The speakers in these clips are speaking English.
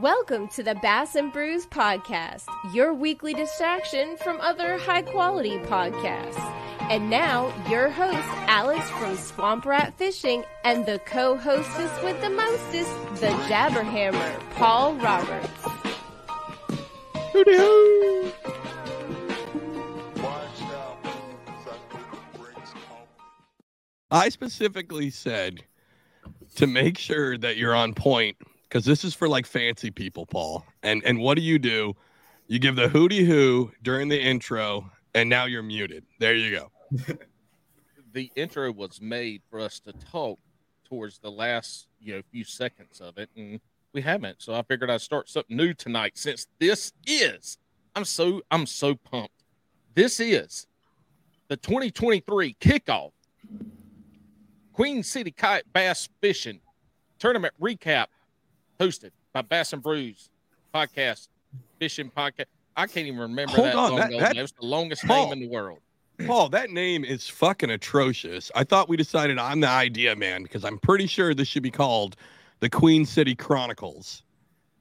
Welcome to the Bass and Brews podcast, your weekly distraction from other high quality podcasts. And now, your host, Alex from Swamp Rat Fishing, and the co hostess with the mostest, the Jabberhammer, Paul Roberts. I specifically said to make sure that you're on point because this is for like fancy people, Paul. And and what do you do? You give the hooty hoo during the intro, and now you're muted. There you go. the intro was made for us to talk towards the last you know few seconds of it, and we haven't. So I figured I'd start something new tonight since this is. I'm so I'm so pumped. This is the 2023 kickoff Queen City Kayak Bass Fishing Tournament recap hosted by Bass and Brews podcast, fishing podcast. I can't even remember Hold that on, long that- that- That was the longest Paul. name in the world. Paul, that name is fucking atrocious. I thought we decided I'm the idea man because I'm pretty sure this should be called the Queen City Chronicles.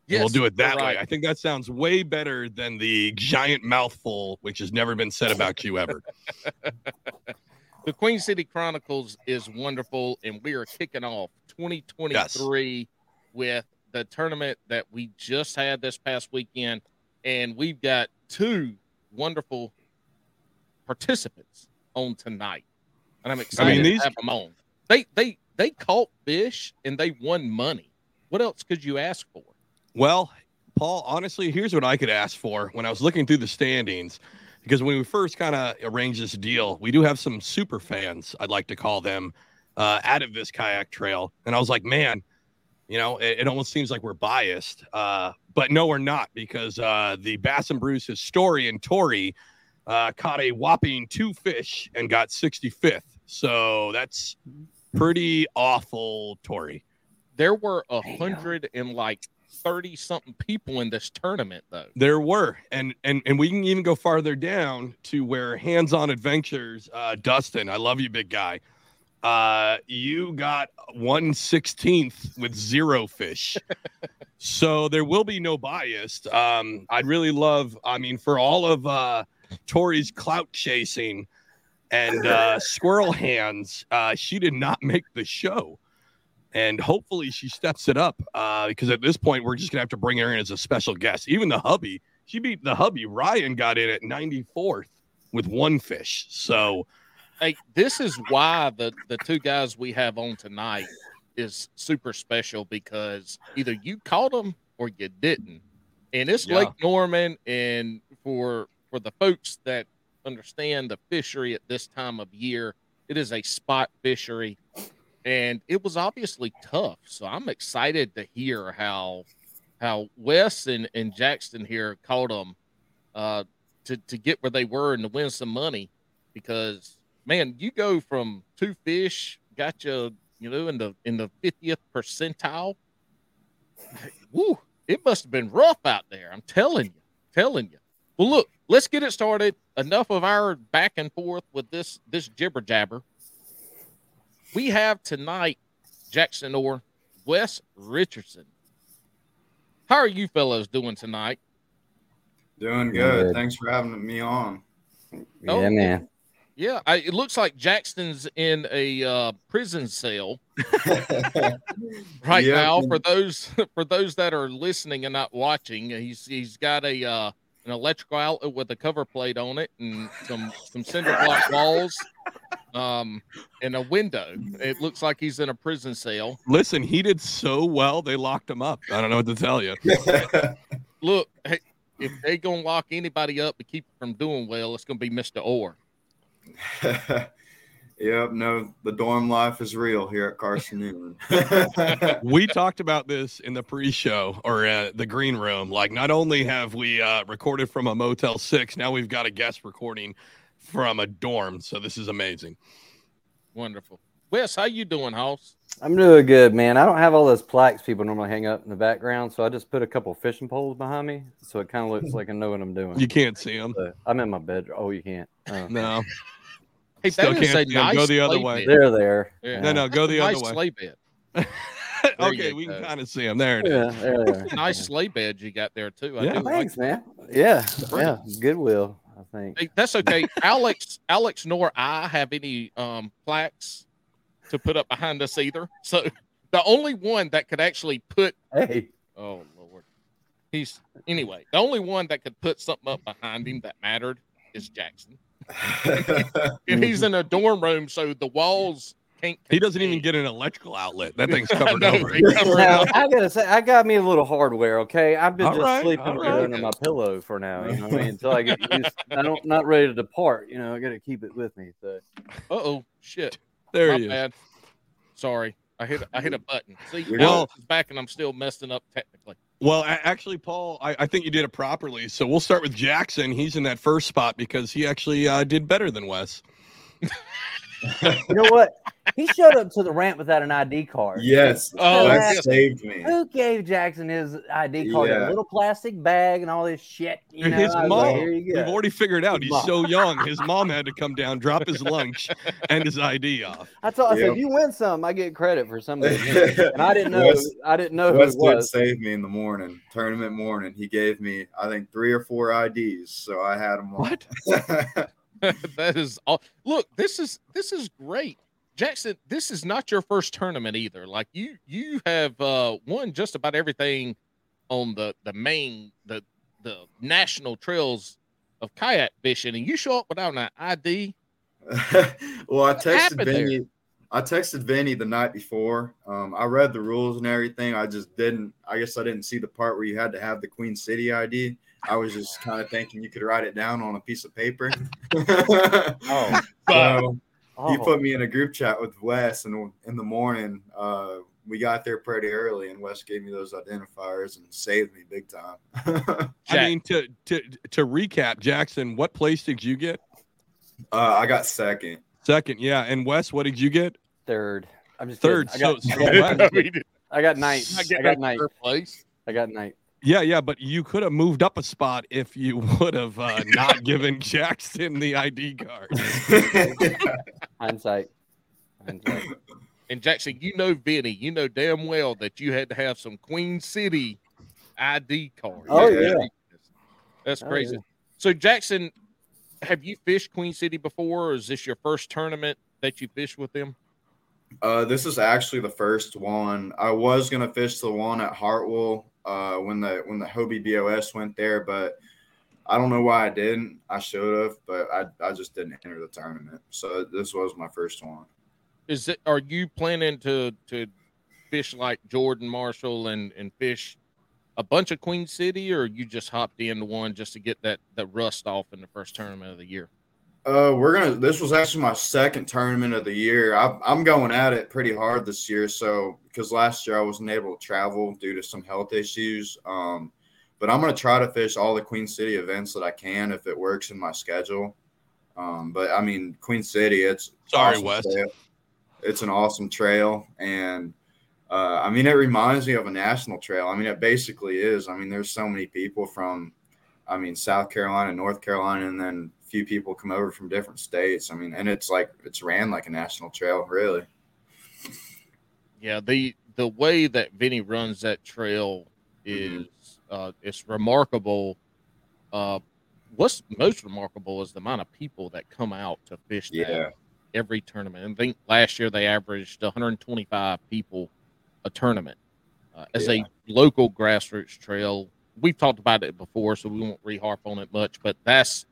Yes, we'll do it that right. way. I think that sounds way better than the giant mouthful, which has never been said about you ever. The Queen City Chronicles is wonderful, and we are kicking off 2023 with the tournament that we just had this past weekend, and we've got two wonderful participants on tonight, and I'm excited I mean, these- to have them on. They they they caught fish and they won money. What else could you ask for? Well, Paul, honestly, here's what I could ask for when I was looking through the standings. Because when we first kind of arranged this deal, we do have some super fans, I'd like to call them, uh, out of this kayak trail. And I was like, man, you know, it, it almost seems like we're biased. Uh, but no, we're not, because uh, the Bass and Brews historian, Tori, uh, caught a whopping two fish and got 65th. So that's pretty awful, Tori. There were a hundred and like thirty something people in this tournament, though. There were, and and and we can even go farther down to where Hands On Adventures, uh, Dustin, I love you, big guy. Uh, you got one sixteenth with zero fish, so there will be no bias. Um, I'd really love, I mean, for all of uh, Tori's clout chasing and uh, squirrel hands, uh, she did not make the show and hopefully she steps it up uh, because at this point we're just gonna have to bring her in as a special guest. Even the hubby, she beat the hubby. Ryan got in at 94th with one fish. So Hey, this is why the the two guys we have on tonight is super special because either you caught them or you didn't, and it's Yeah. Lake Norman. And for for the folks that understand the fishery at this time of year, it is a spot fishery, and it was obviously tough. So I'm excited to hear how how Wes and, and Jackson here caught them uh, to to get where they were and to win some money because man, you go from two fish, got you, you know, in the in the fiftieth percentile. Woo! It must have been rough out there. I'm telling you, telling you. Well, look, let's get it started. Enough of our back and forth with this this jibber jabber. We have tonight Jackson Orr, Wes Richardson. How are you fellows doing tonight? Doing Good. good. Thanks for having me on. Oh, yeah, man. Yeah, I, it looks like Jackson's in a uh, prison cell. Right Yeah, now for those for those that are listening and not watching he's he's got a uh an electrical outlet with a cover plate on it and some some cinder block walls um and a window. It looks like he's in a prison cell. Listen, he did so well they locked him up. I don't know what to tell you. look hey, if they gonna lock anybody up to keep from doing well it's gonna be mr orr yep, no, the dorm life is real here at Carson Newman. we talked about this in the pre-show or uh, the green room. Like, not only have we uh, recorded from a Motel Six, now we've got a guest recording from a dorm. So this is amazing. wonderful wes how you doing hoss I'm doing good, man. I don't have all those plaques people normally hang up in the background, so I just put a couple fishing poles behind me, so it kind of looks like I know what I'm doing. You can't see them. So I'm in my bedroom. Oh, you can't. Oh. No, hey Still that is can't a nice Go the other way. bed. They're there. Yeah. no, no. Go That's a the nice other way. sleigh bed okay, we can kind of see him. There it is. Yeah, there they are. nice sleigh bed you got there too. I Yeah. do like Thanks, man. Yeah, yeah. Goodwill, I think. Hey, that's okay. Alex, Alex, nor I have any um plaques to put up behind us either. So the only one that could actually put Hey, oh lord, he's anyway. The only one that could put something up behind him that mattered is Jackson, and he's in a dorm room, so the walls can't. He doesn't even get an electrical outlet. That thing's covered No, over. now, up. I gotta say, I got me a little hardware. Okay, I've been All just right, sleeping all with it right. under my pillow for now. You know what I mean? Until I get used, I don't not ready to depart. You know, I got to keep it with me. So Uh oh, shit. There you he is. bad. Sorry, I hit I hit a button. See, You're now good. it's back, and I'm still messing up technically. Well, actually, Paul, I, I think you did it properly. So we'll start with Jackson. He's in that first spot because he actually uh, did better than Wes. you know what? He showed up to the ramp without an ID card. yes, Oh, that yes. saved me. Who gave Jackson his ID card? Yeah. A little plastic bag and all this shit. You know, his I was mom. like, Here you We've already figured out His he's so young. His mom had to come down, drop his lunch, and his ID off. I told, I said, Yep. if you win some, I get credit for some of it. And I didn't know. Wes- I didn't know who Wes it did was. save me in the morning, tournament morning. He gave me, I think, three or four IDs, so I had them all. What? that is all. Look, this is this is great, Jackson. This is not your first tournament either. Like you you have uh won just about everything on the the main the the national trails of kayak fishing, and you show up without an ID. well, I texted? Vinny. I texted Vinny the night before. Um, I read the rules and everything. I just didn't. I guess I didn't see the part where you had to have the Queen City ID. I was just kind of thinking you could write it down on a piece of paper. Oh, so oh. he put me in a group chat with Wes, and in the morning, uh, we got there pretty early, and Wes gave me those identifiers and saved me big time. uh, I mean, to to to recap, Jackson, what place did you get? I got second. Second, yeah. And Wes, what did you get? third. I'm just Third. kidding. I got, So- I got, Wes- I got night. not I got up night. third place. I got night. Yeah, yeah, but you could have moved up a spot if you would have uh, not given Jackson the ID card. Hindsight. Hindsight. And Jackson, you know Vinny, you know damn well that you had to have some Queen City ID card. Oh, That's yeah. crazy. That's Oh, crazy. yeah. So Jackson, have you fished Queen City before, or is this your first tournament that you fished with them? Uh, this is actually the first one. I was gonna fish the one at Hartwell uh, when the when the Hobie BOS went there, but I don't know why I didn't. I should have, but I, I just didn't enter the tournament. So this was my first one. Is it are you planning to to fish like Jordan Marshall and and fish a bunch of Queen City, or you just hopped into one just to get that that rust off in the first tournament of the year? Uh, we're gonna. This was actually my second tournament of the year. I, I'm going at it pretty hard this year. So because last year I wasn't able to travel due to some health issues. Um, but I'm gonna try to fish all the Queen City events that I can if it works in my schedule. Um, but I mean Queen City, it's Sorry, awesome Wes. trail. It's an awesome trail, and uh, I mean it reminds me of a national trail. I mean it basically is. I mean there's so many people from, I mean South Carolina, North Carolina, and then few people come over from different states. I mean, and it's like it's ran like a national trail, really. Yeah, the the way that Vinny runs that trail is uh it's remarkable. Uh what's most remarkable is the amount of people that come out to fish that Yeah. every tournament. And I think last year they averaged 125 people a tournament. Uh, as Yeah. a local grassroots trail, we've talked about it before, so we won't reharp on it much. But that's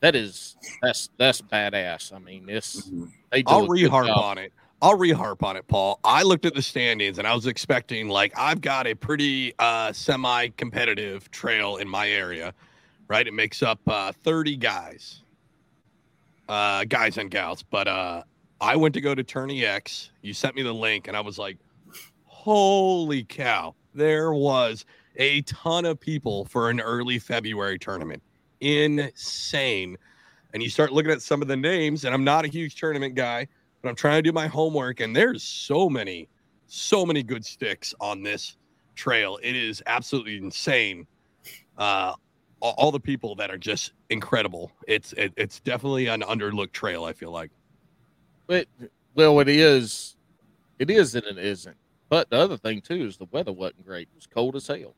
that is that's that's badass. I mean, this Mhm. they do I'll reharp on it. I'll reharp on it, Paul. I looked at the standings and I was expecting like I've got a pretty uh, semi-competitive trail in my area, right? It makes up uh, 30 guys, uh, guys and gals. But uh, I went to go to Tourney X. You sent me the link, and I was like, "Holy cow!" There was a ton of people for an early February tournament. Insane. And you start looking at some of the names, and I'm not a huge tournament guy but I'm trying to do my homework, and there's so many, so many good sticks on this trail. It is absolutely insane. Uh, all, the people that are just incredible. It's it, it's definitely an underlooked trail. I feel like. But well, it is, it is and it isn't. but the other thing too is the weather wasn't great. It was cold as hell.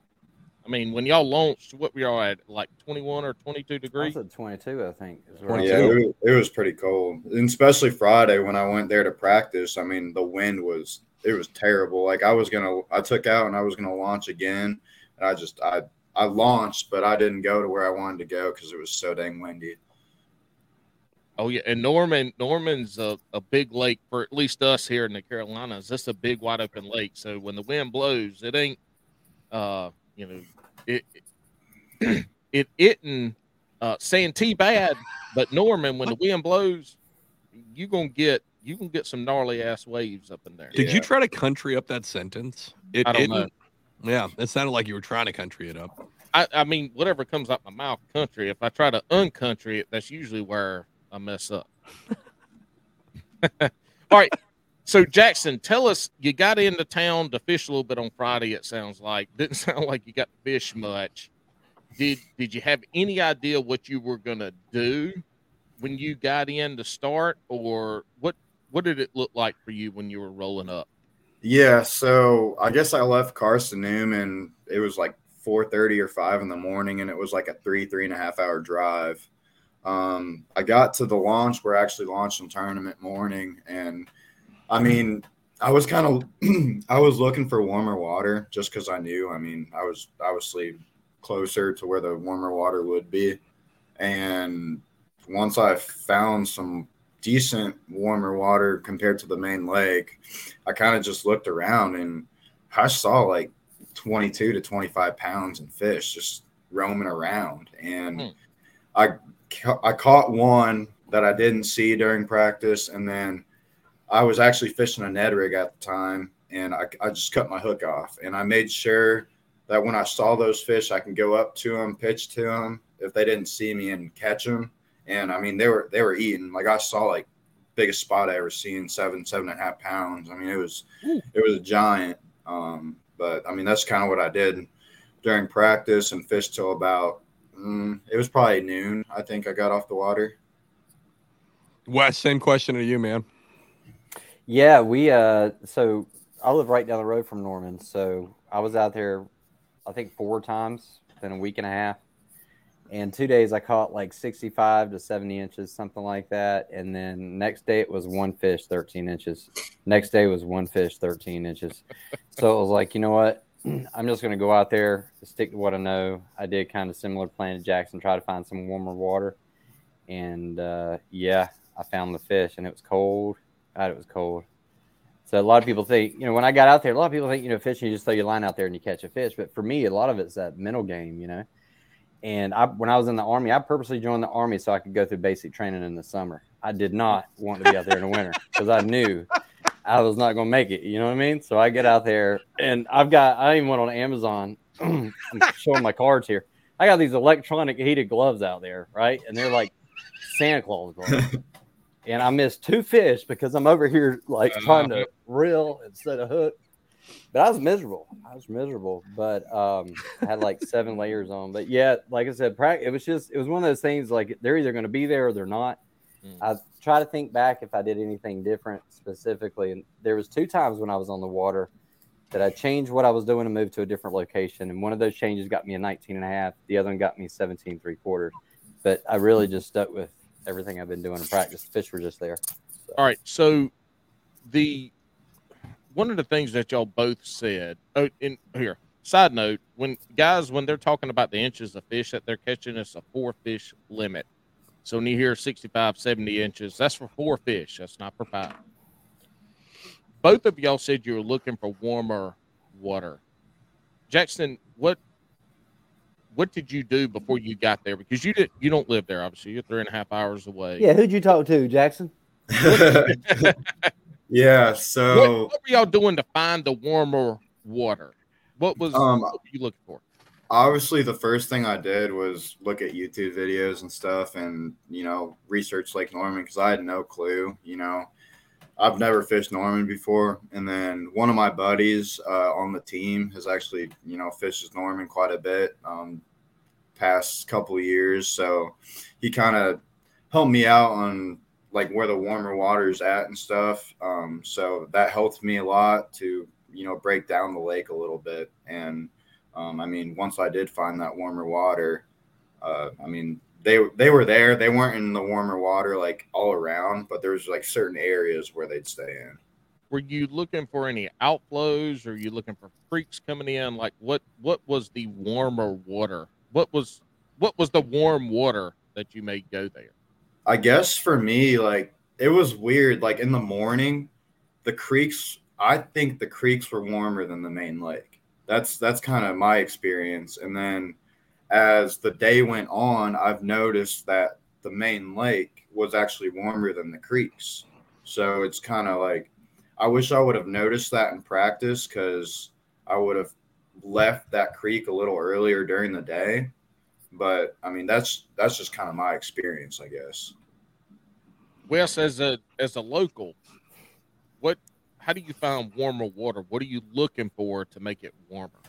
I mean, when y'all launched, what we are at like 21 or 22 degrees. was at 22, I think. Is where Yeah, was. it was, it was pretty cold, and especially Friday when I went there to practice. I mean, the wind was it was terrible. Like I was gonna, I took out and I was gonna launch again, and I just I I launched, but I didn't go to where I wanted to go because it was so dang windy. Oh yeah, and Norman Norman's a, a big lake for at least us here in the Carolinas. This a big wide open lake. So when the wind blows, it ain't uh you know it it, it isn't uh Santee bad, but Norman when the wind blows, you gonna get you gonna get some gnarly ass waves up in there. Did Yeah. you try to country up that sentence? It I don't know. Yeah, it sounded like you were trying to country it up. I, I mean, whatever comes out my mouth, country. If I try to uncountry it, that's usually where I mess up. All right. So Jackson, tell us you got into town to fish a little bit on Friday. It sounds like didn't sound like you got to fish much. Did Did you have any idea what you were gonna do when you got in to start, or what What did it look like for you when you were rolling up? Yeah, so I guess I left Carson Newman. It was like four thirty or five in the morning, and it was like a three three and a half hour drive. Um, I got to the launch. We're actually launching tournament morning, and I mean, I was kind of I was looking for warmer water just because I knew. I mean, I was obviously closer to where the warmer water would be, and once I found some decent warmer water compared to the main lake, I kind of just looked around and I saw like 22 to 25 pounds in fish just roaming around. And Hmm. I, I caught one that I didn't see during practice. And then I was actually fishing a Ned rig at the time and I, I just cut my hook off. And I made sure that when I saw those fish, I can go up to them, pitch to them if they didn't see me and catch them. And I mean, they were, they were eating. Like I saw like biggest spot I ever seen, seven, seven and a half pounds. I mean, it was Ooh. it was a giant. Um, but I mean, that's kind of what I did during practice and fished till about mm, it was probably noon. I think I got off the water. Wes, same question to you, man. Yeah, we uh so I live right down the road from Norman, so I was out there I think four times in a week and a half. And two days I caught like 65 to 70 inches, something like that. And then next day it was one fish, 13 inches. Next day was one fish, 13 inches. So it was like, you know what? I'm just going to go out there, stick to what I know. I did kind of similar plan to Jackson, try to find some warmer water. And uh, yeah, I found the fish and it was cold. God, it was cold. So a lot of people think, you know, when I got out there, a lot of people think, you know, fishing, you just throw your line out there and you catch a fish. But for me, a lot of it's that mental game, you know. And I, when I was in the army, I purposely joined the army so I could go through basic training in the summer. I did not want to be out there in the winter because I knew I was not going to make it. You know what I mean? So I get out there and I've got, I even went on Amazon. I'm showing my cards here. I got these electronic heated gloves out there, right? And they're like Santa Claus gloves. and I missed two fish because I'm over here like trying to reel instead of hook. But I was miserable. I was miserable, but um, I had like seven layers on. But yeah, like I said, it was just it was one of those things like they're either going to be there or they're not. Mm. I try to think back if I did anything different specifically, and there was two times when I was on the water that I changed what I was doing and moved to a different location. And one of those changes got me a 19 and a half. The other one got me 17 three quarters. But I really just stuck with everything I've been doing in practice. Fish were just there. All right. So the one of the things that y'all both said. Oh, in here. Side note: When guys, when they're talking about the inches of fish that they're catching, it's a four fish limit. So when you hear 65, 70 inches, that's for four fish. That's not for five. Both of y'all said you were looking for warmer water. Jackson, what what did you do before you got there? Because you did you don't live there, obviously. You're three and a half hours away. Yeah, who'd you talk to, Jackson? yeah. So what, what were y'all doing to find the warmer water? What was Um, what were you looking for? obviously the first thing I did was look at YouTube videos and stuff and you know research Lake Norman because I had no clue you know I've never fished Norman before and then one of my buddies uh, on the team has actually you know fishes Norman quite a bit um, past couple years so he kind of helped me out on like where the warmer water is at and stuff um, so that helped me a lot to you know break down the lake a little bit. And um, I mean, once I did find that warmer water, uh, I mean they they were there. They weren't in the warmer water like all around, but there's like certain areas where they'd stay in. Were you looking for any outflows? Or are you looking for creeks coming in? Like what what was the warmer water? What was what was the warm water that you made go there? I guess for me, like it was weird. Like in the morning, the creeks. I think the creeks were warmer than the main lake. That's that's kind of my experience. And then as the day went on, I've noticed that the main lake was actually warmer than the creeks. So it's kind of like I wish I would have noticed that in practice because I would have left that creek a little earlier during the day. But I mean, that's that's just kind of my experience, I guess. Wes, as a as a local, what how do you find warmer water? What are you looking for to make it warmer?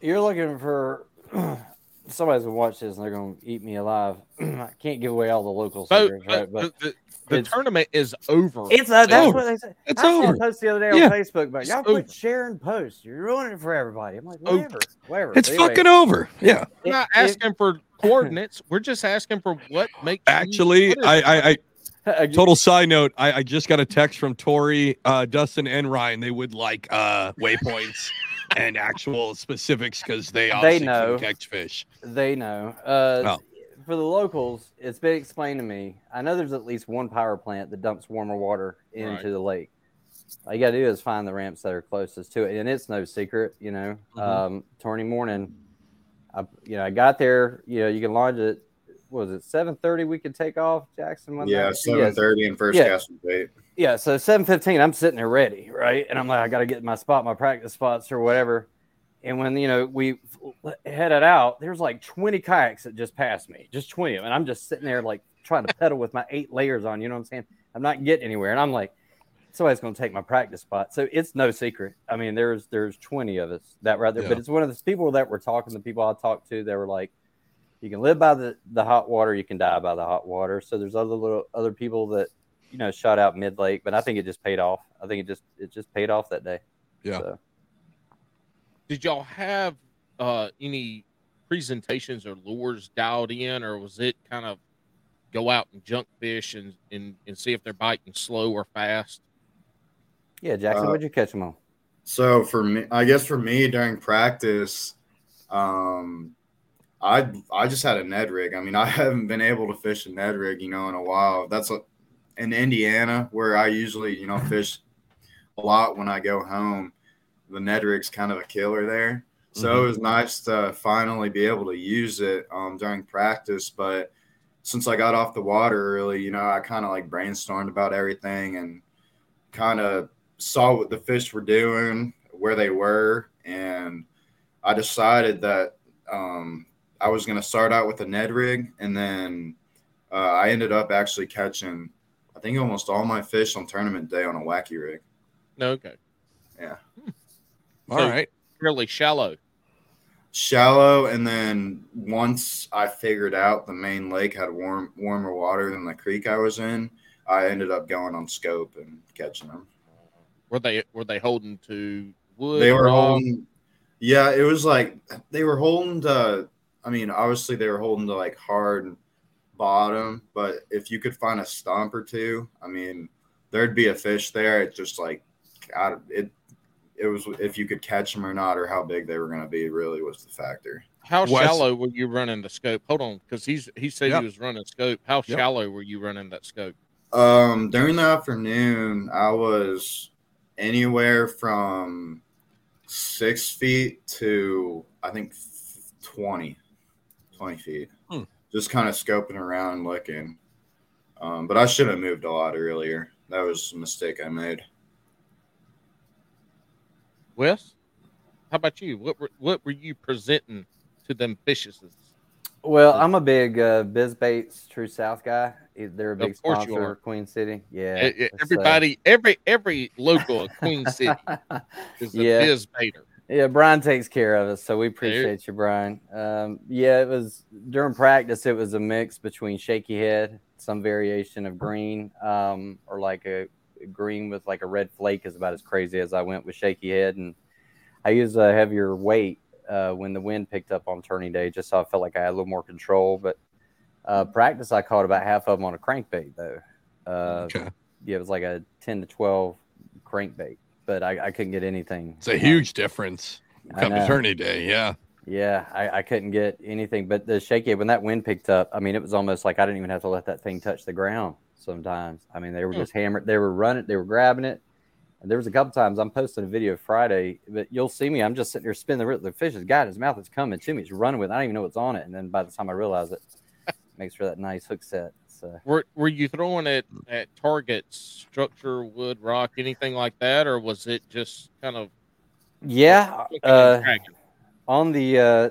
You're looking for somebody's gonna watch this and they're gonna eat me alive. I can't give away all the local So secrets, uh, right? But the, the, the tournament is over. it's uh, that's over. what they said. It's I seen over. a post the other day on Yeah. Facebook, but y'all over. quit sharing posts. You're ruining it for everybody. I'm like, whatever, whatever. It's anyway, fucking over. Yeah. We're not it- it- asking for coordinates. We're just asking for what makes Actually, I. I, I I- total side note. I, I just got a text from Tori, uh, Dustin, and Ryan. They would like uh, waypoints and actual specifics because they obviously know. can catch fish. They know. Uh, Oh. For the locals, it's been explained to me. I know there's at least one power plant that dumps warmer water into Right. the lake. All you got to do is find the ramps that are closest to it, and it's no secret. You know, Mhm. um, Tony morning, I you know I got there. You know, you can launch it. what Was it seven thirty? We could take off, Jackson. one Yeah, night? seven thirty and first Yeah. cast and bait. Yeah, so seven fifteen, I'm sitting there ready, right? And I'm like, I got to get my spot, my practice spots or whatever. And when you know we headed out, there's like 20 kayaks that just passed me, just 20 of them, and I'm just sitting there like trying to pedal with my eight layers on. You know what I'm saying? I'm not getting anywhere, and I'm like, somebody's going to take my practice spot. So it's no secret. I mean, there's there's 20 of us that right there, Yeah. but it's one of the people that were talking. The people I talked to, they were like, you can live by the the hot water, you can die by the hot water. So there's other little other people that you know shot out mid lake, but I think it just paid off. I think it just it just paid off that day. Yeah. So, Did y'all have uh, any presentations or lures dialed in, or was it kind of go out and junk fish and, and, and see if they're biting slow or fast? yeah, Jackson, Uh, what'd you catch them on? So for me, I guess for me during practice, um, I I just had a Ned rig. I mean, I haven't been able to fish a Ned rig, you know, in a while. That's a, in Indiana where I usually, you know, fish a lot when I go home. The Ned rig's kind of a killer there. So it was nice to finally be able to use it um, during practice. But since I got off the water early, you know, I kind of like brainstormed about everything and kind of saw what the fish were doing, where they were, and I decided that um, I was going to start out with a Ned rig, and then uh, I ended up actually catching, I think, almost all my fish on tournament day on a wacky rig. No, okay. All So- right. Really shallow. Shallow, and then once I figured out the main lake had warm, warmer water than the creek I was in, I ended up going on scope and catching them. Were they were they holding to wood? they were rock? holding yeah it was like they were holding to i mean obviously they were holding to like hard bottom but if you could find a stump or two i mean there'd be a fish there it just like I, it it was if you could catch them or not or how big they were going to be really was the factor How Wes- shallow were you running the scope? Hold on, because he's he said Yep. he was running scope. How Yep. shallow were you running that scope? um during the afternoon i was anywhere from six feet to i think 20 20 feet. Just kind of scoping around looking um, but i should have moved a lot earlier that was a mistake i made Wes, how about you? What were, what were you presenting to them fishes? Well, I'm a big uh, Biz Baits True South guy. They're a big Of course sponsor of Queen City. Yeah, it's, uh, Everybody, every every local of Queen City is a Yeah. biz baiter. Yeah, Brian takes care of us, so we Dude. appreciate you, Brian. Um, yeah, it was during practice. It was a mix between shaky head, some variation of green, um, or like a green with like a red flake is about as crazy as I went with shaky head. And I used a heavier weight uh, when the wind picked up on turning day, just so I felt like I had a little more control. But uh, practice, I caught about half of them on a crankbait though. Uh, Okay. Yeah, it was like a ten to twelve crankbait, but I, I couldn't get anything. It's a huge difference. Come. Attorney Day, yeah. Yeah, I, I couldn't get anything. But the shaky when that wind picked up, I mean, it was almost like I didn't even have to let that thing touch the ground. Sometimes, I mean, they were Hmm. just hammered. They were running. They were grabbing it. And there was a couple times I'm posting a video Friday, but you'll see me. I'm just sitting there spinning the, the fish has got his mouth. It's coming to me. It's running with. it. I don't even know what's on it. And then by the time I realize it, makes for that nice hook set. So Were Were you throwing it at targets, structure, wood, rock, anything like that, or was it just kind of yeah, uh, on the uh,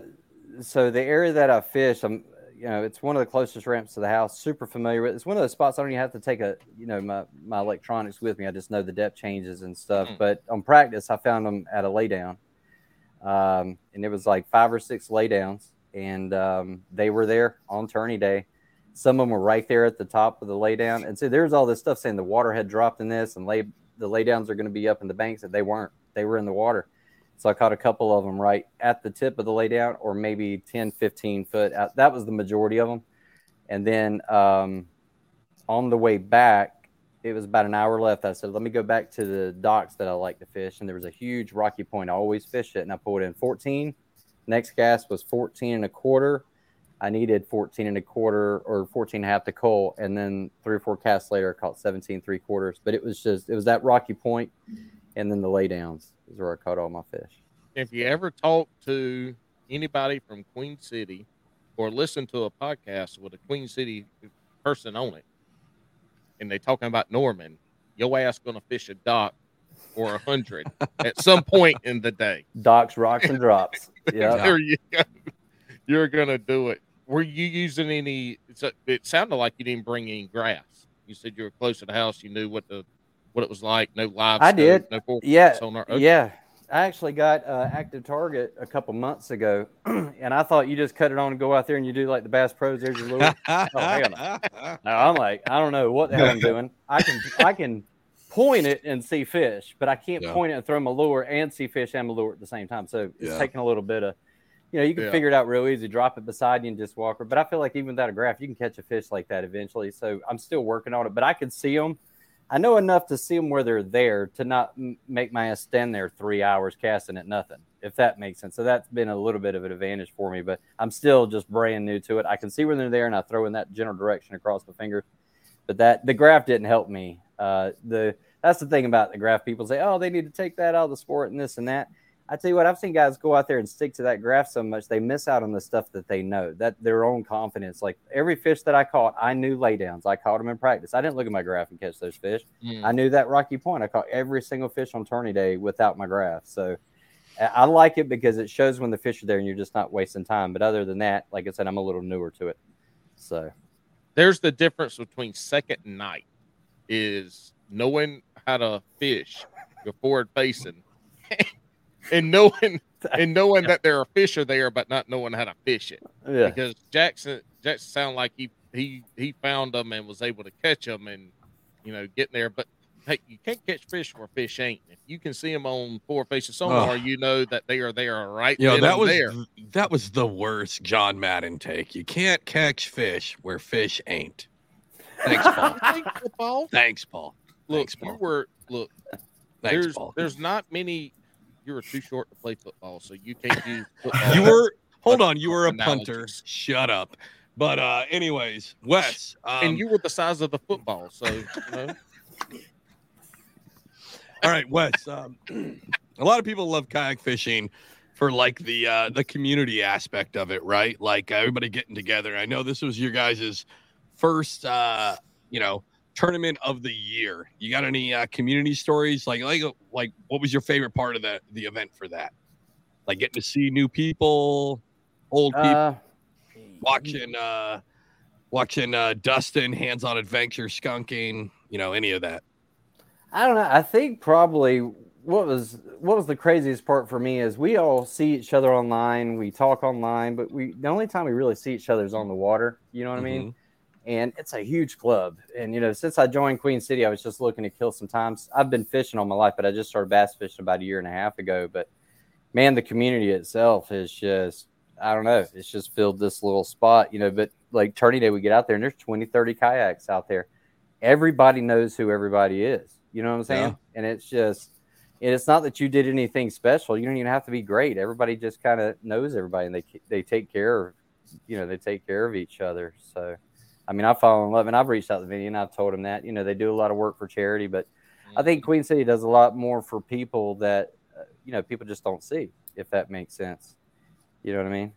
so the area that I fish, I'm you know it's one of the closest ramps to the house. Super familiar with. It's one of those spots I don't even have to take a you know my my electronics with me. I just know the depth changes and stuff. Mm. But on practice, I found them at a laydown, um, and it was like five or six laydowns, and um, they were there on tourney day. Some of them were right there at the top of the laydown, and so there's all this stuff saying the water had dropped in this, and lay the laydowns are going to be up in the banks, and they weren't. They were in the water. So I caught a couple of them right at the tip of the laydown, or maybe 10, 15 foot out. That was the majority of them. And then um, on the way back, it was about an hour left. I said, let me go back to the docks that I like to fish. And there was a huge rocky point. I always fish it. And I pulled in 14. Next cast was 14 and a quarter. I needed 14 and a quarter or 14 and a half to cull. And then three or four casts later, I caught 17 three quarters. But it was just, it was that rocky point and then the laydowns is where I caught all my fish. If you ever talk to anybody from Queen City or listen to a podcast with a Queen City person on it, and they talking about Norman, your ass gonna fish a dock or a hundred at some point in the day. Docks, rocks, and drops. Yeah. There you go. You're gonna do it. Were you using any? It's a, it sounded like you didn't bring any grass. You said you were close to the house. You knew what the what it was like. No live. I did. No full Yeah, sonar. Okay. yeah. I actually got uh, active target a couple months ago, and I thought you just cut it on and go out there and you do like the Bass Pros. There's your lure. hell no. no, I'm like, I don't know what the hell I'm doing. I can I can point it and see fish, but I can't Yeah. point it and throw my lure and see fish and my lure at the same time. So it's Yeah. taking a little bit of, you know, you can Yeah. figure it out real easy. Drop it beside you and just walk. But I feel like even without a graph, you can catch a fish like that eventually. So I'm still working on it, but I can see them. I know enough to see them where they're there to not m- make my ass stand there three hours casting at nothing, if that makes sense. So that's been a little bit of an advantage for me, but I'm still just brand new to it. I can see when they're there and I throw in that general direction across the fingers. But that the graph didn't help me. Uh, the that's the thing about the graph. People say, oh, they need to take that out of the sport and this and that. I tell you what, I've seen guys go out there and stick to that graph so much they miss out on the stuff that they know, that their own confidence. Like every fish that I caught, I knew laydowns. I caught them in practice. I didn't look at my graph and catch those fish. Mm. I knew that Rocky Point. I caught every single fish on tourney day without my graph. So I like it because it shows when the fish are there and you're just not wasting time. But other than that, like I said, I'm a little newer to it. So there's the difference between second night is knowing how to fish forward facing and knowing and knowing that there are fish are there but not knowing how to fish it yeah, because jackson jackson sounded like he he he found them and was able to catch them and you know get there but hey you can't catch fish where fish ain't if you can see them on forward facing sonar you know that they are there right You know, then that was there that was the worst John Madden take. You can't catch fish where fish ain't. Thanks, Paul. Thank you, Paul. Thanks, Paul. look Thanks, you were look Thanks, there's Paul. there's not many. You were too short to play football, so you can't use football. You were hold on, you were a Analogies. punter. Shut up. But uh anyways, Wes, um, and you were the size of the football, so you know. all right, Wes. Um, a lot of people love kayak fishing for like the uh the community aspect of it, right? Like everybody getting together. I know this was your guys' first uh, you know, tournament of the year. You got any uh community stories? Like like like what was your favorite part of the the event for that? Like getting to see new people, old people. uh, watching uh watching uh Dustin hands on adventure skunking, you know, any of that. I don't know. I think probably what was what was the craziest part for me is we all see each other online, we talk online, but we the only time we really see each other is on the water. You know what I mean? And it's a huge club. And you know, since I joined Queen City, I was just looking to kill some times. I've been fishing all my life, but I just started bass fishing about a year and a half ago. But man, the community itself is just I don't know, it's just filled this little spot, you know. But like turning day, we get out there and there's 20, 30 kayaks out there. Everybody knows who everybody is. You know what I'm saying? Yeah. And it's just and it's not that you did anything special. You don't even have to be great. Everybody just kind of knows everybody, and they they take care of, you know, they take care of each other. So I mean, I fall in love, and I've reached out to Vinny and I've told him that. You know, they do a lot of work for charity, but I think mm-hmm. Queen City does a lot more for people that uh, you know people just don't see. If that makes sense, you know what I mean.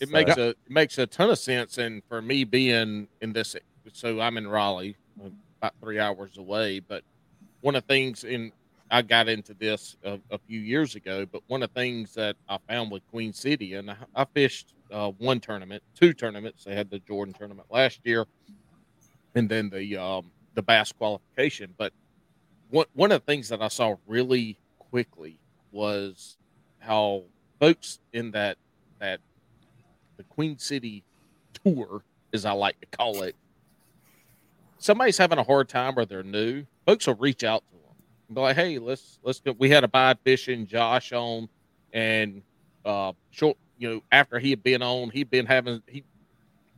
It so. makes a it makes a ton of sense, and for me being in this, so I'm in Raleigh, about three hours away. But one of the things in I got into this a, a, few years ago, but one of the things that I found with Queen City, and I, I fished uh, one tournament, two tournaments. They had the Jordan tournament last year, and then the um, the bass qualification. But one one of the things that I saw really quickly was how folks in that that the Queen City tour, as I like to call it, somebody's having a hard time or they're new, folks will reach out to them. and Be like, hey, let's let's go. We had a bide fishing Josh on, and uh, short you know, after he had been on, he'd been having he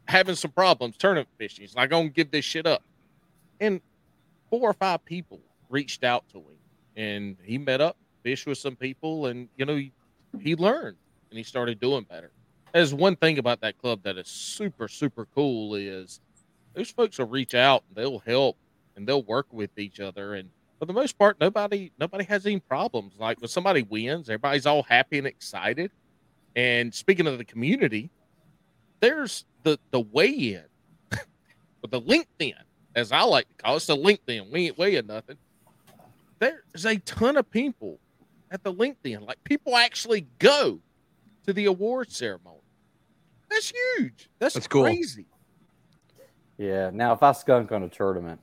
having some problems tournament fishing. He's not gonna give this shit up. And four or five people reached out to him and he met up, fished with some people, and you know, he, he learned and he started doing better. There's one thing about that club that is super, super cool is those folks will reach out and they'll help and they'll work with each other and for the most part nobody nobody has any problems like when somebody wins everybody's all happy and excited and speaking of the community, there's the the weigh in, but the LinkedIn, as I like to call it, it's the LinkedIn. We ain't weighing nothing. There's a ton of people at the LinkedIn. Like people actually go to the award ceremony. That's huge. That's, That's crazy. Cool. Yeah. Now, if I skunk on a tournament,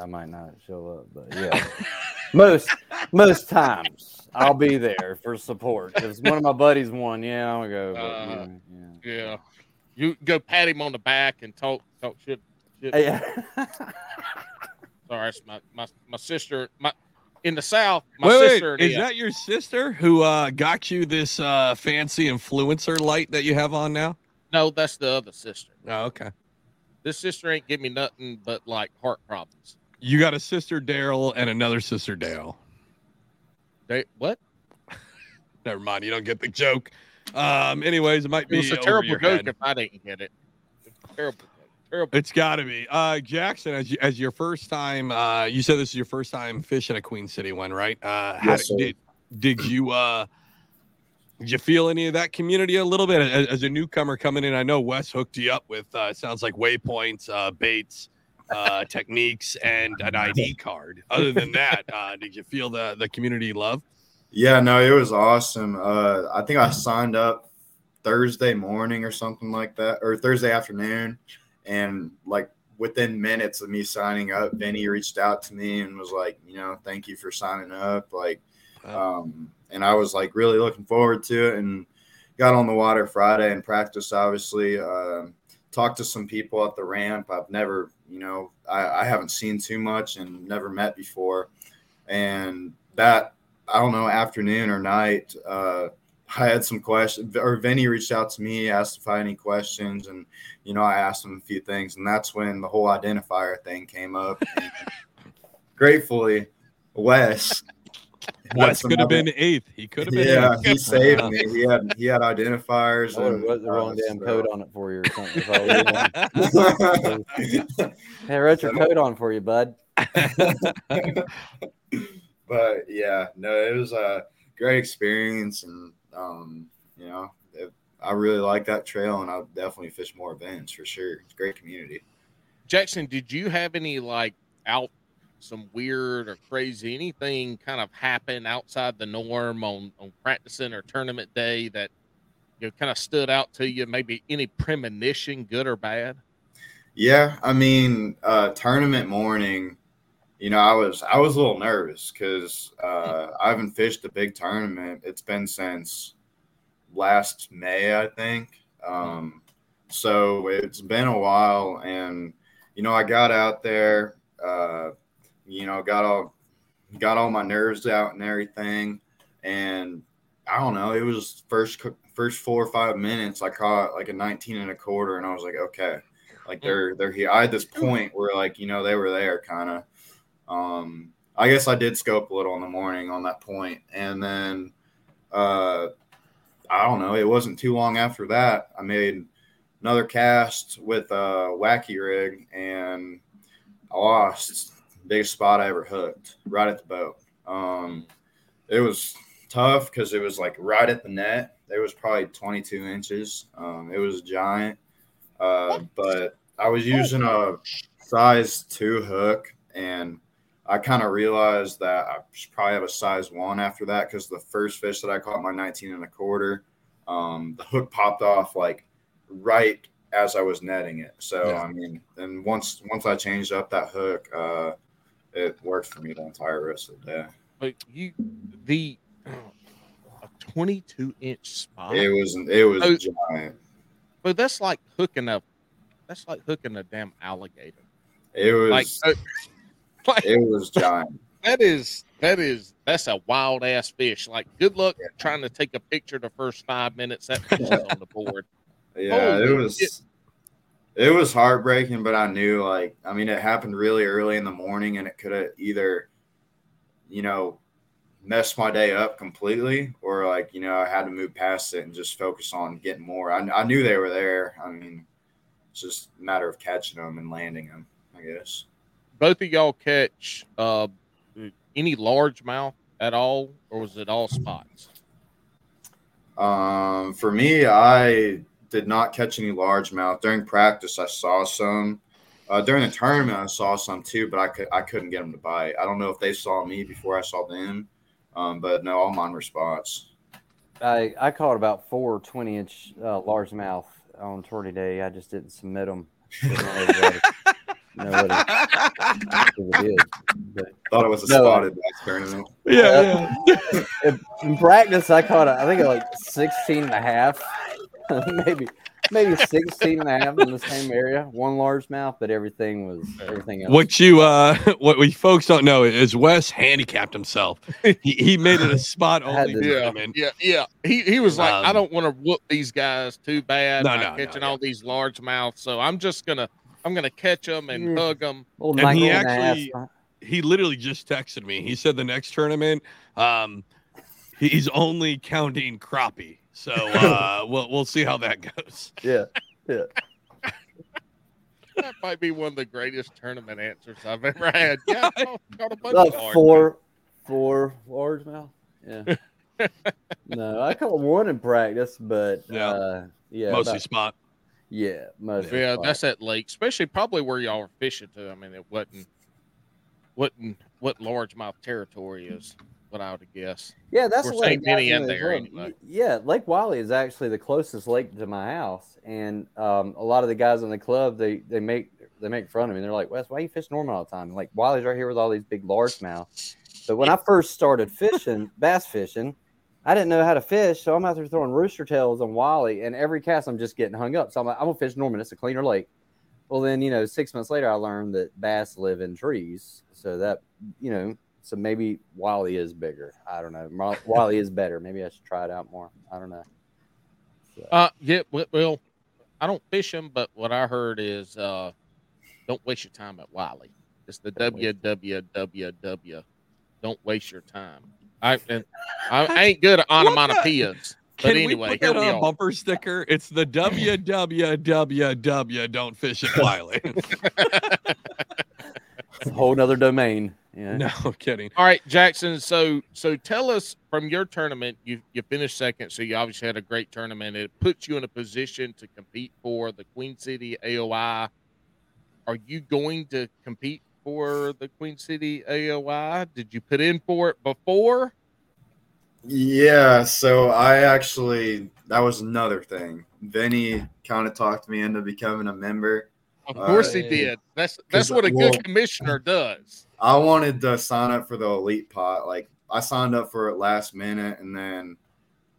I might not show up, but yeah, most most times I'll be there for support. If one of my buddies won, yeah, I'll go. But, uh, yeah, yeah. You go pat him on the back and talk talk shit. shit. Yeah. Sorry, my, my my sister. My in the south. My wait, sister. Wait, is that your sister who uh, got you this uh, fancy influencer light that you have on now? No, that's the other sister. Oh, okay. This sister ain't give me nothing but like heart problems. You got a sister Daryl and another sister Dale. They what? Never mind. You don't get the joke. Um. Anyways, it might it be a terrible joke head. if I didn't get it. It's terrible. Terrible. It's got to be. Uh, Jackson, as you, as your first time, uh, you said this is your first time fishing a Queen City one, right? Uh, how yes, did, did you uh, did you feel any of that community a little bit as, as a newcomer coming in? I know Wes hooked you up with uh, it sounds like waypoints, uh, baits, uh, techniques, and an ID card. Other than that, uh, did you feel the the community love? Yeah, no, it was awesome. Uh, I think I signed up Thursday morning or something like that, or Thursday afternoon, and like within minutes of me signing up, Vinny reached out to me and was like, you know, thank you for signing up, like, um, and I was like really looking forward to it, and got on the water Friday and practiced, obviously. Uh, talked to some people at the ramp. I've never, you know, I, I haven't seen too much and never met before. And that, I don't know, afternoon or night, uh, I had some questions, or Vinny reached out to me, asked if I had any questions, and you know, I asked him a few things, and that's when the whole identifier thing came up. gratefully, Wes Wes could have been eighth. He could have been. Yeah, eighth. he saved me. He had he had identifiers. And, was the wrong uh, damn so. code on it for you or something. hey, wrote your code on for you, bud. but yeah, no, it was a great experience, and um, you know, it, I really like that trail, and I'll definitely fish more events for sure. It's a great community. Jackson, did you have any like out some weird or crazy anything kind of happen outside the norm on on practicing or tournament day that you know, kind of stood out to you? Maybe any premonition, good or bad? Yeah, I mean, uh, tournament morning. You know, I was I was a little nervous because uh, I haven't fished a big tournament. It's been since last May, I think. Um, so it's been a while, and you know, I got out there, uh, you know, got all got all my nerves out and everything, and I don't know. It was first first four or five minutes. I caught like a 19 and a quarter, and I was like, okay, like they're they're here. I had this point where like you know they were there, kind of. Um, I guess I did scope a little in the morning on that point, and then uh, I don't know. It wasn't too long after that I made another cast with a wacky rig, and I lost biggest spot I ever hooked right at the boat. Um, it was tough because it was like right at the net. It was probably 22 inches. Um, it was giant, uh, but I was using a size two hook, and I kind of realized that I should probably have a size one after that because the first fish that I caught my 19 and a quarter, um, the hook popped off like right as I was netting it. So Yeah. I mean, and once once I changed up that hook, uh, it worked for me the entire rest of the day. But you, the a 22 inch spot. It was it was Oh. giant. But that's like hooking a, that's like hooking a damn alligator. It was Like, uh, like it was giant. that is that is that's a wild ass fish. Like, good luck trying to take a picture the first five minutes that fish is on the board. Yeah, it was shit. It was heartbreaking, but I knew like I mean it happened really early in the morning and it could have either you know messed my day up completely or like you know I had to move past it and just focus on getting more. I, I knew they were there. I mean it's just a matter of catching them and landing them, I guess. Both of y'all catch uh, any largemouth at all, or was it all spots? Um, for me, I did not catch any largemouth during practice. I saw some. Uh, during the tournament, I saw some too, but I could I couldn't get them to bite. I don't know if they saw me before I saw them, um, but no, all mine were spots. I I caught about four 20 inch uh, largemouth on tourney day. I just didn't submit them. Nobody did. But Thought it was a No. spotted bass tournament. Yeah, yeah. in, in practice, I caught, a, I think, like 16 and a half, maybe maybe 16 and a half in the same area. One largemouth, but everything was everything else. What you uh what we folks don't know is Wes handicapped himself. He, he made it a spot I only Yeah, yeah, yeah. He he was like, I Um, don't want to whoop these guys too bad No, by no, no, catching yeah. all these largemouths. So I'm just gonna I'm gonna catch them and Yeah. hug them. Little And he 19 and a half actually- spot. He literally just texted me. He said the next tournament, um, he's only counting crappie. So uh, we'll we'll see how that goes. yeah, yeah. That might be one of the greatest tournament answers I've ever had. Yeah, I caught- caught a bunch About of four, four largemouth. Yeah. no, I caught one in practice, but Yeah. uh, yeah, Mostly about- spot. yeah, mostly. Yeah, spot. that's at lake, especially probably where y'all were fishing to. I mean, it wasn't wasn't what largemouth territory is. What I would guess. Yeah, that's We're what saying Vinny got me in there well. anyway. Yeah, Lake Wylie is actually the closest lake to my house, and um, a lot of the guys in the club they they make they make fun of me. They're like, "Wes, why you fish Norman all the time?" Like Wylie's right here with all these big largemouth. But when I first started fishing bass fishing, I didn't know how to fish, so I'm out there throwing rooster tails on Wylie, and every cast I'm just getting hung up. So I'm like, I'm gonna fish Norman. It's a cleaner lake. Well, then you know, six months later, I learned that bass live in trees, so that you know, so maybe Wylie is bigger. I don't know. Mo- Wylie is better. Maybe I should try it out more. I don't know. Uh, yeah. Well, I don't fish them, but what I heard is, uh, don't waste your time at Wylie. It's the www. Don't waste your time. I and I, I ain't good at onomatopoeias. But Can anyway, we put that on a are. bumper sticker? It's the www. Don't fish at Wylie. It's a whole nother domain. Yeah. no kidding. All right, Jackson. So so tell us from your tournament, you you finished second, so you obviously had a great tournament. It puts you in a position to compete for the Queen City AOI. Are you going to compete for the Queen City AOI? Did you put in for it before? Yeah, so I actually that was another thing. Vinny kind of talked me into becoming a member. Of All course he did. That's that's 'Cause, what a well- good commissioner does. I wanted to sign up for the elite pot. Like I signed up for it last minute, and then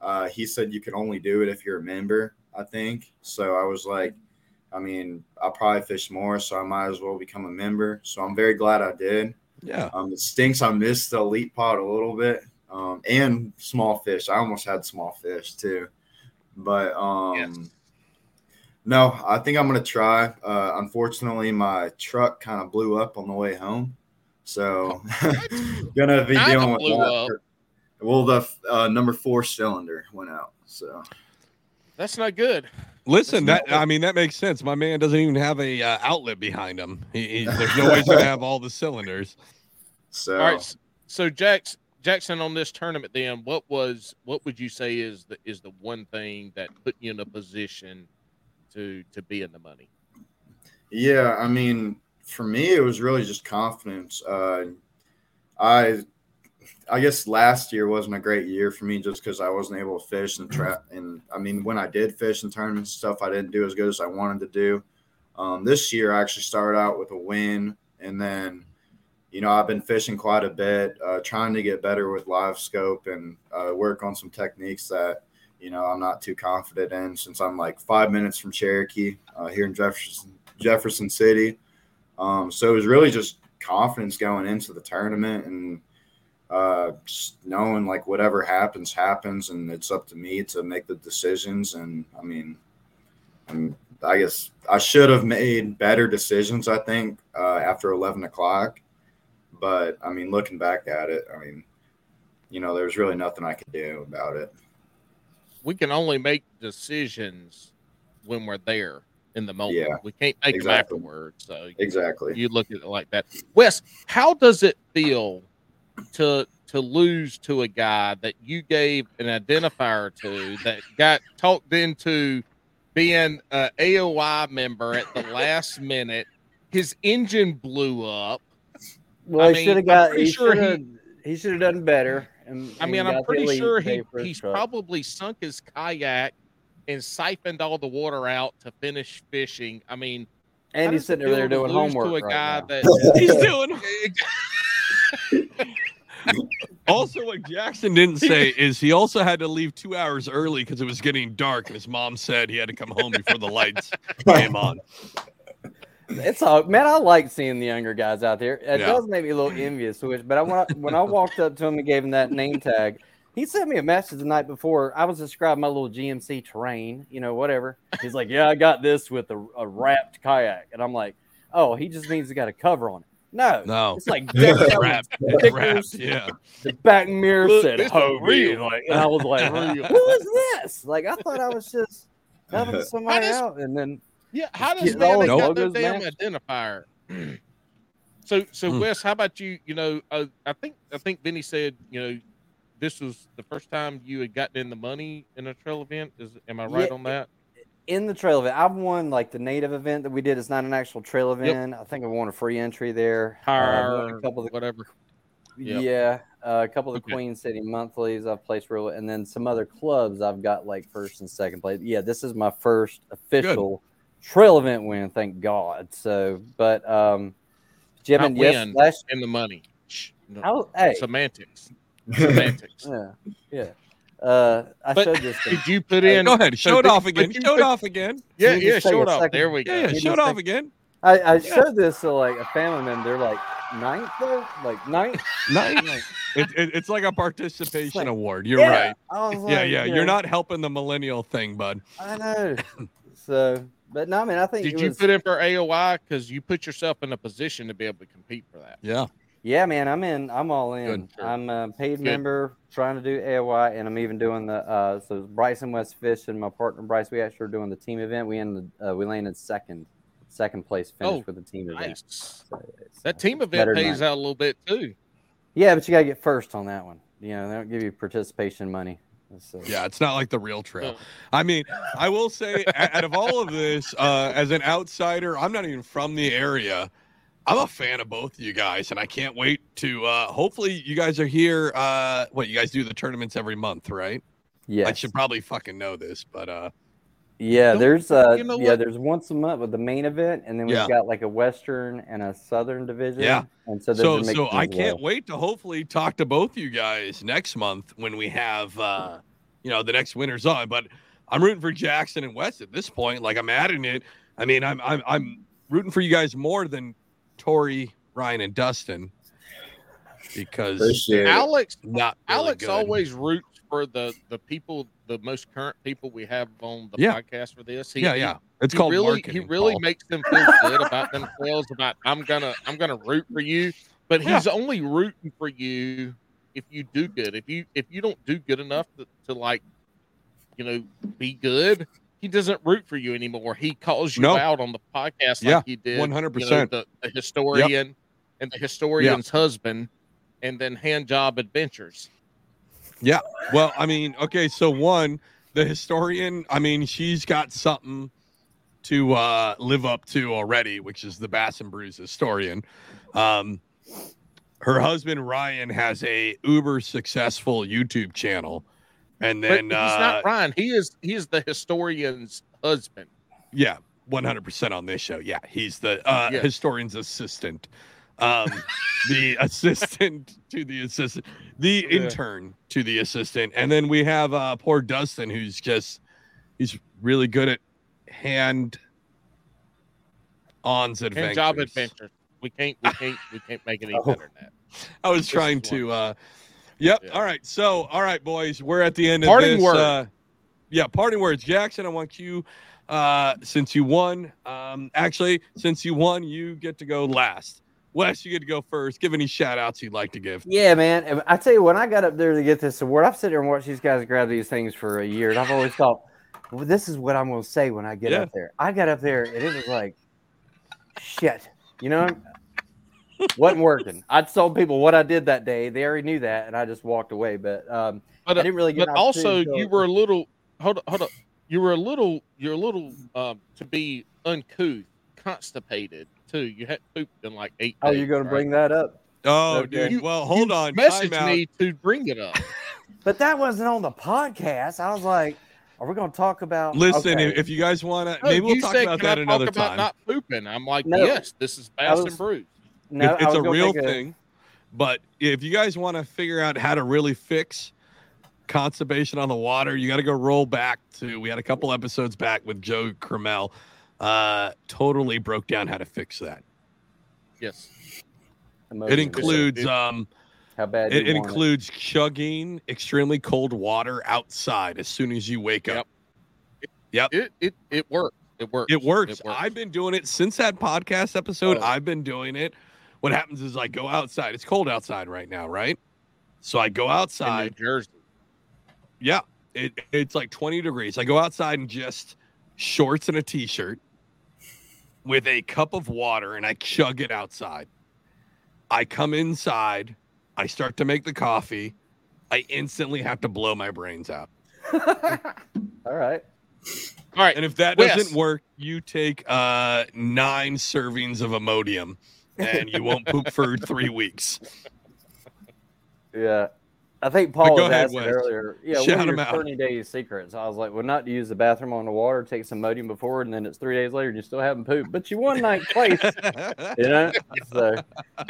uh, he said you can only do it if you're a member. I think so. I was like, I mean, I'll probably fish more, so I might as well become a member. So I'm very glad I did. Yeah. Um, it stinks I missed the elite pot a little bit, um, and small fish. I almost had small fish too, but um, Yes. No, I think I'm gonna try. Uh, unfortunately, my truck kind of blew up on the way home, so gonna be Kinda dealing with that. up. for- Well, the uh, number four cylinder went out, so That's not good. Listen, that That's not- I mean that makes sense. My man doesn't even have a uh, outlet behind him. He, he, there's no way he's gonna have all the cylinders. so All right. So Jax, Jackson on this tournament, then what was what would you say is the is the one thing that put you in a position to to be in the money? Yeah, I mean, for me, it was really just confidence. Uh, I, I guess last year wasn't a great year for me just because I wasn't able to fish and trap. And I mean, when I did fish in tournaments and stuff, I didn't do as good as I wanted to do. Um, this year, I actually started out with a win, and then, you know, I've been fishing quite a bit, uh, trying to get better with live scope and uh, work on some techniques that you know I'm not too confident in since I'm like five minutes from Cherokee uh, here in Jefferson Jefferson City. Um, so it was really just confidence going into the tournament and uh, just knowing like whatever happens happens, and it's up to me to make the decisions. And I mean, and I guess I should have made better decisions. I think uh, after eleven o'clock, but I mean, looking back at it, I mean, you know, there's really nothing I could do about it. We can only make decisions when we're there in the moment. Yeah, we can't make exactly. them afterwards. So Exactly. you look at it like that. Wes, how does it feel to to lose to a guy that you gave an identifier to that got talked into being a AOI member at the last minute? His engine blew up. Well, I he should have I'm got. He sure should. He should have done better. And, I mean, I'm pretty sure he he's truck. probably sunk his kayak and siphoned all the water out to finish fishing. I mean, And he's sitting over there doing homework to a right guy now. that He's doing. Also, what Jackson didn't say is he also had to leave two hours early because it was getting dark, and his mom said he had to come home before the lights came on. It's all man. I like seeing the younger guys out there. It Yeah. does make me a little envious. Which, but I, when I when I walked up to him and gave him that name tag, he sent me a message the night before. I was describing my little GMC terrain, you know, whatever. He's like, "Yeah, I got this with a, a wrapped kayak," and I'm like, "Oh, he just means he got a cover on it." No, No, it's like decked it's out wrapped. It's wrapped. Yeah. The back mirror Look, said this "Hobie," real. like, and I was like, "Who is this?" Like, I thought I was just helping somebody does- out, and then Yeah, how does Getting man all they got no damn matched. identifier? so so Hmm. Wes, how about you? You know, uh, I think I think Benny said you know this was the first time you had gotten in the money in a trail event. Is am I right Yeah, on that? in the trail event, I've won like the native event that we did. It's not an actual trail event. I think I won a free entry there. Uh, I've won Or a couple of the, whatever. Yep. yeah, uh, a couple of the Okay. Queen City monthlies I've placed real, and then some other clubs I've got like first and second place. Yeah, this is my first official trail event win. Thank God. So, but um, Jim and yes, win. last In the money. Shh, no, how hey Semantics. Semantics. yeah yeah. Uh, I But showed this. to- Did you put in? Go ahead. so Show it did- off again. you Show it off again. Yeah, Can yeah. Show it off. second? There we go. Yeah, yeah. Show it off think- again. I, I Yeah. showed this to like a family member. They're like ninth though, like ninth. ninth. It, it, it's like a participation Like, award. You're Yeah, right. I was Yeah, yeah. you You're not helping the millennial thing, bud. I know. So, but no, I mean, I think Did it you was, put in for AOI because you put yourself in a position to be able to compete for that? Yeah. Yeah, man, I'm in. I'm all in. Good. I'm a paid Good. member, trying to do AOI, and I'm even doing the. uh So Bryce and Wes Fish and my partner Bryce, we actually are doing the team event. We ended. Uh, we landed second, second place finish Oh, for the team event. Nice. So That uh, team event pays out a little bit too. Yeah, but you gotta get first on that one. You know, they don't give you participation money. So, Yeah, it's not like the real trail. Oh. I mean, I will say, out of all of this, uh, as an outsider, I'm not even from the area. I'm a fan of both of you guys, and I can't wait to. Uh, hopefully, you guys are here. Uh, what you guys do the tournaments every month, right? yeah, I should probably fucking know this, but uh, Yeah, No, there's uh you know yeah, what? there's once a month with the main event, and then we've Yeah. got like a western and a southern division. Yeah. and so there's so mix so as I can't well. wait to hopefully talk to both you guys next month when we have uh, you know the next winners on. But I'm rooting for Jackson and Wes at this point. Like I'm adding it. I mean, I'm I'm I'm rooting for you guys more than Tori, Ryan, and Dustin because Appreciate it. Alex not really Alex good. always roots for the the people, the most current people we have on the Yeah. podcast for this. He, yeah, yeah. It's he called really marketing. he really Paul. makes them feel good about themselves about I'm gonna I'm gonna root for you, but Yeah. he's only rooting for you if you do good. If you if you don't do good enough to, to like you know be good, he doesn't root for you anymore. He calls you No. out on the podcast Yeah, like he did 100%. you the, the historian and the historian's husband and then hand job adventures. Well, I mean, okay, so one, the historian, I mean, she's got something to uh live up to already, which is the Bass and Brews historian. Um her husband Ryan has a uber successful YouTube channel. And then but he's uh not Ryan. He is he is the historian's husband. yeah, 100% on this show. Yeah, he's the uh Yeah. historian's assistant. Um the assistant to the assistant, the Yeah. intern to the assistant. And then we have uh poor Dustin who's just he's really good at hand ons adventures. Hand job adventures. We can't we can't we can't make it any Oh. better than that. I was This trying to uh Yep. Yeah. All right. So, all right, boys, we're at the end of Parting this. word. Uh, yeah, parting words. Jackson, I want you uh since you won. Um actually, since you won, you get to go last. Wes, you get to go first. Give any shout outs you'd like to give. Yeah, man. I tell you, when I got up there to get this award, I've sat there and watched these guys grab these things for a year, and I've always thought, well, this is what I'm going to say when I get Yeah. up there. I got up there, and it was like, shit, you know, wasn't working. I'd told people what I did that day. They already knew that, and I just walked away. But um, But I didn't really get. but also you were a little hold up hold up. You were a little you're a little um to be uncouth, constipated too. You had pooped in like eight Oh, days, you're going to right? bring that up? Oh, Okay. dude. You- well, hold You on. Message me to bring it up. But that wasn't on the podcast. I was like, are we going to talk about? Listen, Okay. if, if you guys want to, No, maybe we'll talk said, about that I another talk about time. Not pooping. I'm like, No. yes, this is Bass was- and Brews. no, It- it's a real take thing. But if you guys want to figure out how to really fix constipation on the water, you got to go roll back to. We had a couple episodes back with Joe Cremel. Uh, totally broke down how to fix that. Yes. It includes um, how bad it, it want includes chugging extremely cold water outside as soon as you wake up. It it it works. It works. It works. It works. I've been doing it since that podcast episode. Oh. I've been doing it. What happens is I go outside. It's cold outside right now, right? So I go in outside. New Jersey. Yeah, it, it's like 20 degrees. I go outside in just shorts and a t-shirt with a cup of water and I chug it outside. I come inside, I start to make the coffee. I instantly have to blow my brains out. All right. All right. And if that Wes. doesn't work, you take uh 9 servings of Imodium and you won't poop for 3 weeks. Yeah. I think Paul was ahead, asking Wes. earlier. Yeah, Shout what are your out. 30 day secrets? I was like, well, not to use the bathroom on the water, take some Modium before, and then it's three days later and you still haven't pooped, but you won ninth place, you know? So,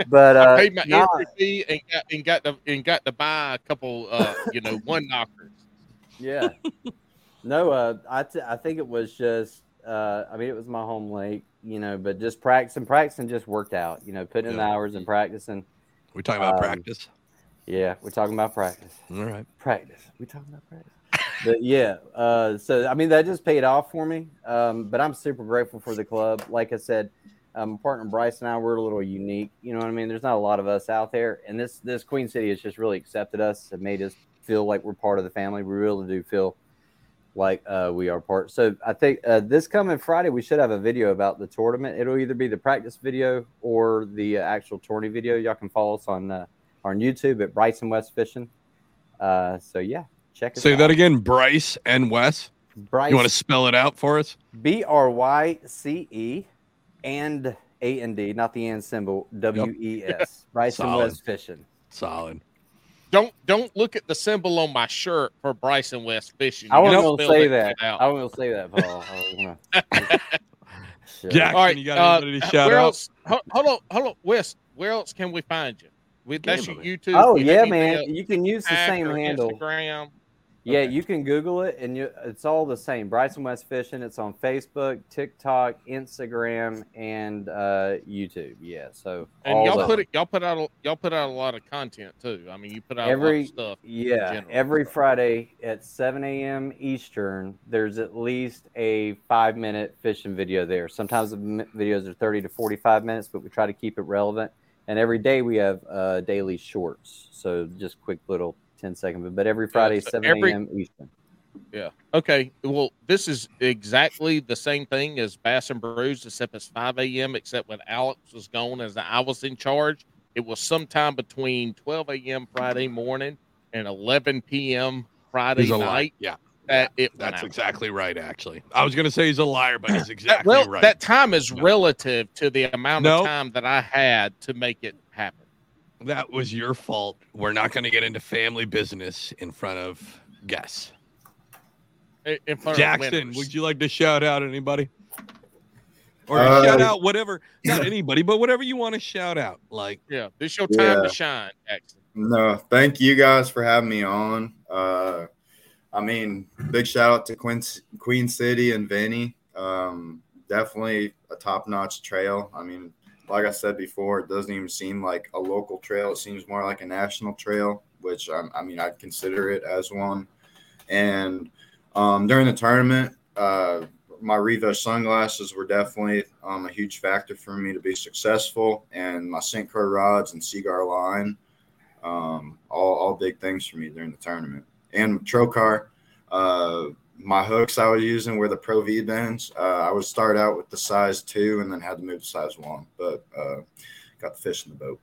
but I uh, paid my nah, entry fee and got and got to and got to buy a couple uh you know one knockers. yeah. No, uh, I, t- I think it was just, uh, I mean, it was my home lake, you know, but just practicing, practicing just worked out, you know, putting in the hours and practicing. We're talking about Um, practice. Yeah, we're talking about practice. All right. practice. We talking about practice. but yeah, uh, so I mean that just paid off for me. Um, but I'm super grateful for the club. Like I said, um, my partner Bryce and I we're a little unique. You know what I mean? There's not a lot of us out there, and this this Queen City has just really accepted us and made us feel like we're part of the family. We really do feel like uh, we are part. So I think uh, this coming Friday we should have a video about the tournament. It'll either be the practice video or the uh, actual tourney video. Y'all can follow us on uh, on YouTube at Bryce and Wes Fishing. Uh, so yeah, check us Say out. that again, Bryce and Wes. Bryce, You want to spell it out for us? B R Y C E and A N D, not the and symbol, W E S. Bryce Solid. West Fishing. Solid. Don't don't look at the symbol on my shirt for Bryce and Wes fishing. I You wasn't gotta going to say that that. out. I wasn't going to say that, Paul. I was gonna... Jackson, All right, you got uh, anybody to shout where out? else? Hold, hold on, hold on, Wes. Where else can we find you? We, that's your Gambling. YouTube. Oh, you yeah, man. via You can use the same or handle. Instagram. Yeah, Okay. you can Google it, and you, it's all the same. Bryce and Wes Fishing. It's on Facebook, TikTok, Instagram, and uh, YouTube. Yeah, so And y'all put it. Y'all put out. A, y'all put out a lot of content too. I mean, you put out a lot every of stuff. yeah general. every Friday at 7 a.m. Eastern. There's at least a five minute fishing video there. Sometimes the videos are 30 to 45 minutes, but we try to keep it relevant. And every day we have uh, daily shorts, so just quick little 10 second. But every Friday, so 7 every- a.m. Eastern. Yeah. Okay. Well, this is exactly the same thing as Bass and Brews, except it's 5 a.m. Except when Alex was gone, as I was in charge, it was sometime between 12 a.m. Friday morning and 11 p.m. Friday He's a liar. night. Yeah, That it went that's out. exactly right. Actually, I was gonna say he's a liar, but he's exactly well, right. that time is No. relative to the amount No. of time that I had to make it happen. That was your fault. We're not going to get into family business in front of guests. In- In front Jackson, winners. would you like to shout out anybody? Or Uh, shout out whatever, not anybody, but whatever you want to shout out. Like, Yeah, this your time Yeah. to shine, Jackson. No, thank you guys for having me on. Uh, I mean, big shout out to Queen, Queen City and Vinny. Um, definitely a top notch trail. I mean, like I said before, it doesn't even seem like a local trail. It seems more like a national trail, which um, I mean, I'd consider it as one. And um, during the tournament, uh, my Revo sunglasses were definitely um, a huge factor for me to be successful, and my. Croix rods and Seaguar line um, all, all big things for me during the tournament. And Trokar, uh, my hooks I was using were the Pro V bends. Uh, I would start out with the size two and then had to move to size one, but uh, got the fish in the boat.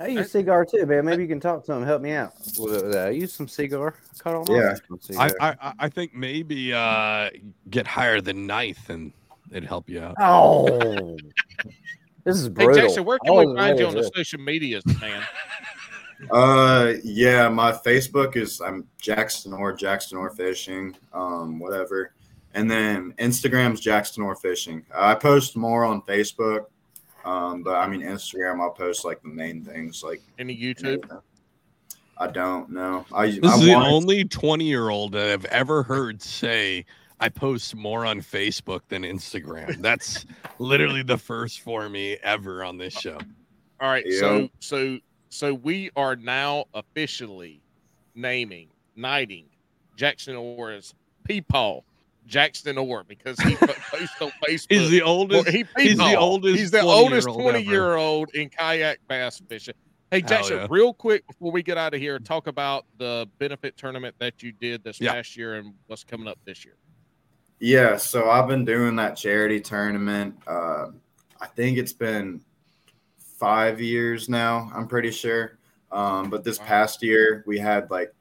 I use Seaguar too, man. Maybe you can talk to him, help me out. with that. I use some Seaguar. Caught on Yeah. I, I, I- I think maybe uh, get higher than ninth and it'd help you out. oh, this is brutal. Hey, brutal. Jackson, where can I we wasn't find you on for the social medias, man? Uh, yeah, my Facebook is I'm Jackson Orr Jackson Orr Fishing, um, whatever. And then Instagram's Jackson Orr Fishing. I post more on Facebook, um, but I mean Instagram. I'll post like the main things, like Any YouTube? I don't know. I This I is the only 20 year old that I've ever heard say, I post more on Facebook than Instagram. That's literally the first for me ever on this show. All right, Yeah. so so so we are now officially naming, knighting Jackson Orr as Peepaw Jackson Orr because he put- posted on Facebook. He's the oldest. he he's the oldest He's the 20-year-old oldest twenty year old in kayak bass fishing. Hey Jackson, yeah. real quick before we get out of here, talk about the benefit tournament that you did this Yeah. past year and what's coming up this year. Yeah, so I've been doing that charity tournament. Uh, I think it's been five years now. I'm pretty sure. Um, but this past year, we had like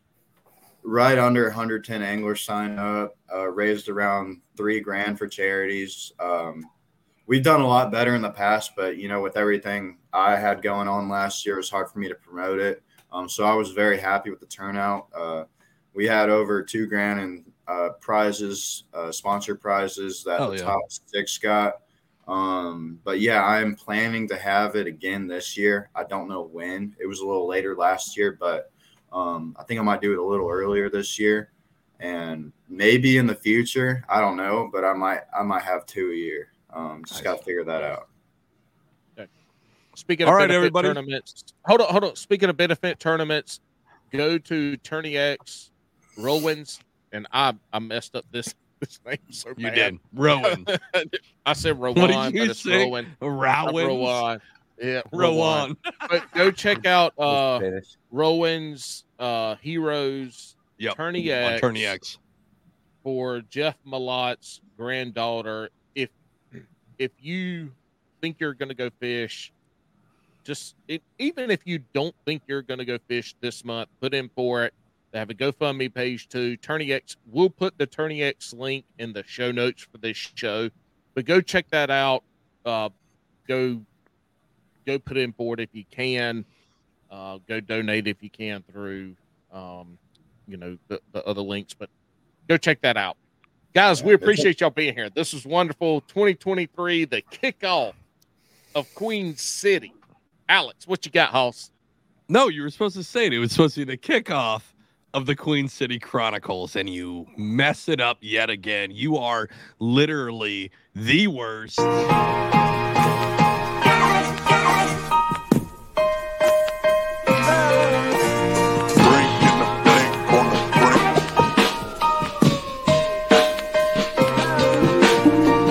right under 110 anglers sign up, uh, raised around three grand for charities. Um, we've done a lot better in the past, but you know, with everything I had going on last year, it was hard for me to promote it. Um, so I was very happy with the turnout. Uh, we had over two grand in uh, prizes, uh, sponsor prizes that Hell the yeah. top six got. Um, but yeah, I am planning to have it again this year. I don't know when. It was a little later last year, but um, I think I might do it a little earlier this year, and maybe in the future. I don't know, but I might. I might have two a year. Um, just Nice. got to figure that out. Speaking All of right, benefit everybody. tournaments, hold on, hold on. Speaking of benefit tournaments, go to Tourney X, Rowans, and I I messed up this this name so You bad. did. Rowan. I said Rowan, What did you but it's say? Rowan. Rowan. Rowan. Yeah, Rowan. Rowan. But go check out uh Rowan's uh Heroes Yep. Tourney On X Tourney X. for Jeff Malot's granddaughter. If if you think you're going to go fish, just it, even if you don't think you're going to go fish this month, put in for it. They have a GoFundMe page too. Tourney X. We'll put the Tourney X link in the show notes for this show, but go check that out. Uh, go go put in for it if you can. Uh, go donate if you can through um, you know the, the other links, but go check that out. Guys, we appreciate y'all being here. This was wonderful. 2023, the kickoff of Queen City. Alex, what you got, Hoss? No, you were supposed to say it. It was supposed to be the kickoff of the Queen City Chronicles and you mess it up yet again. You are literally the worst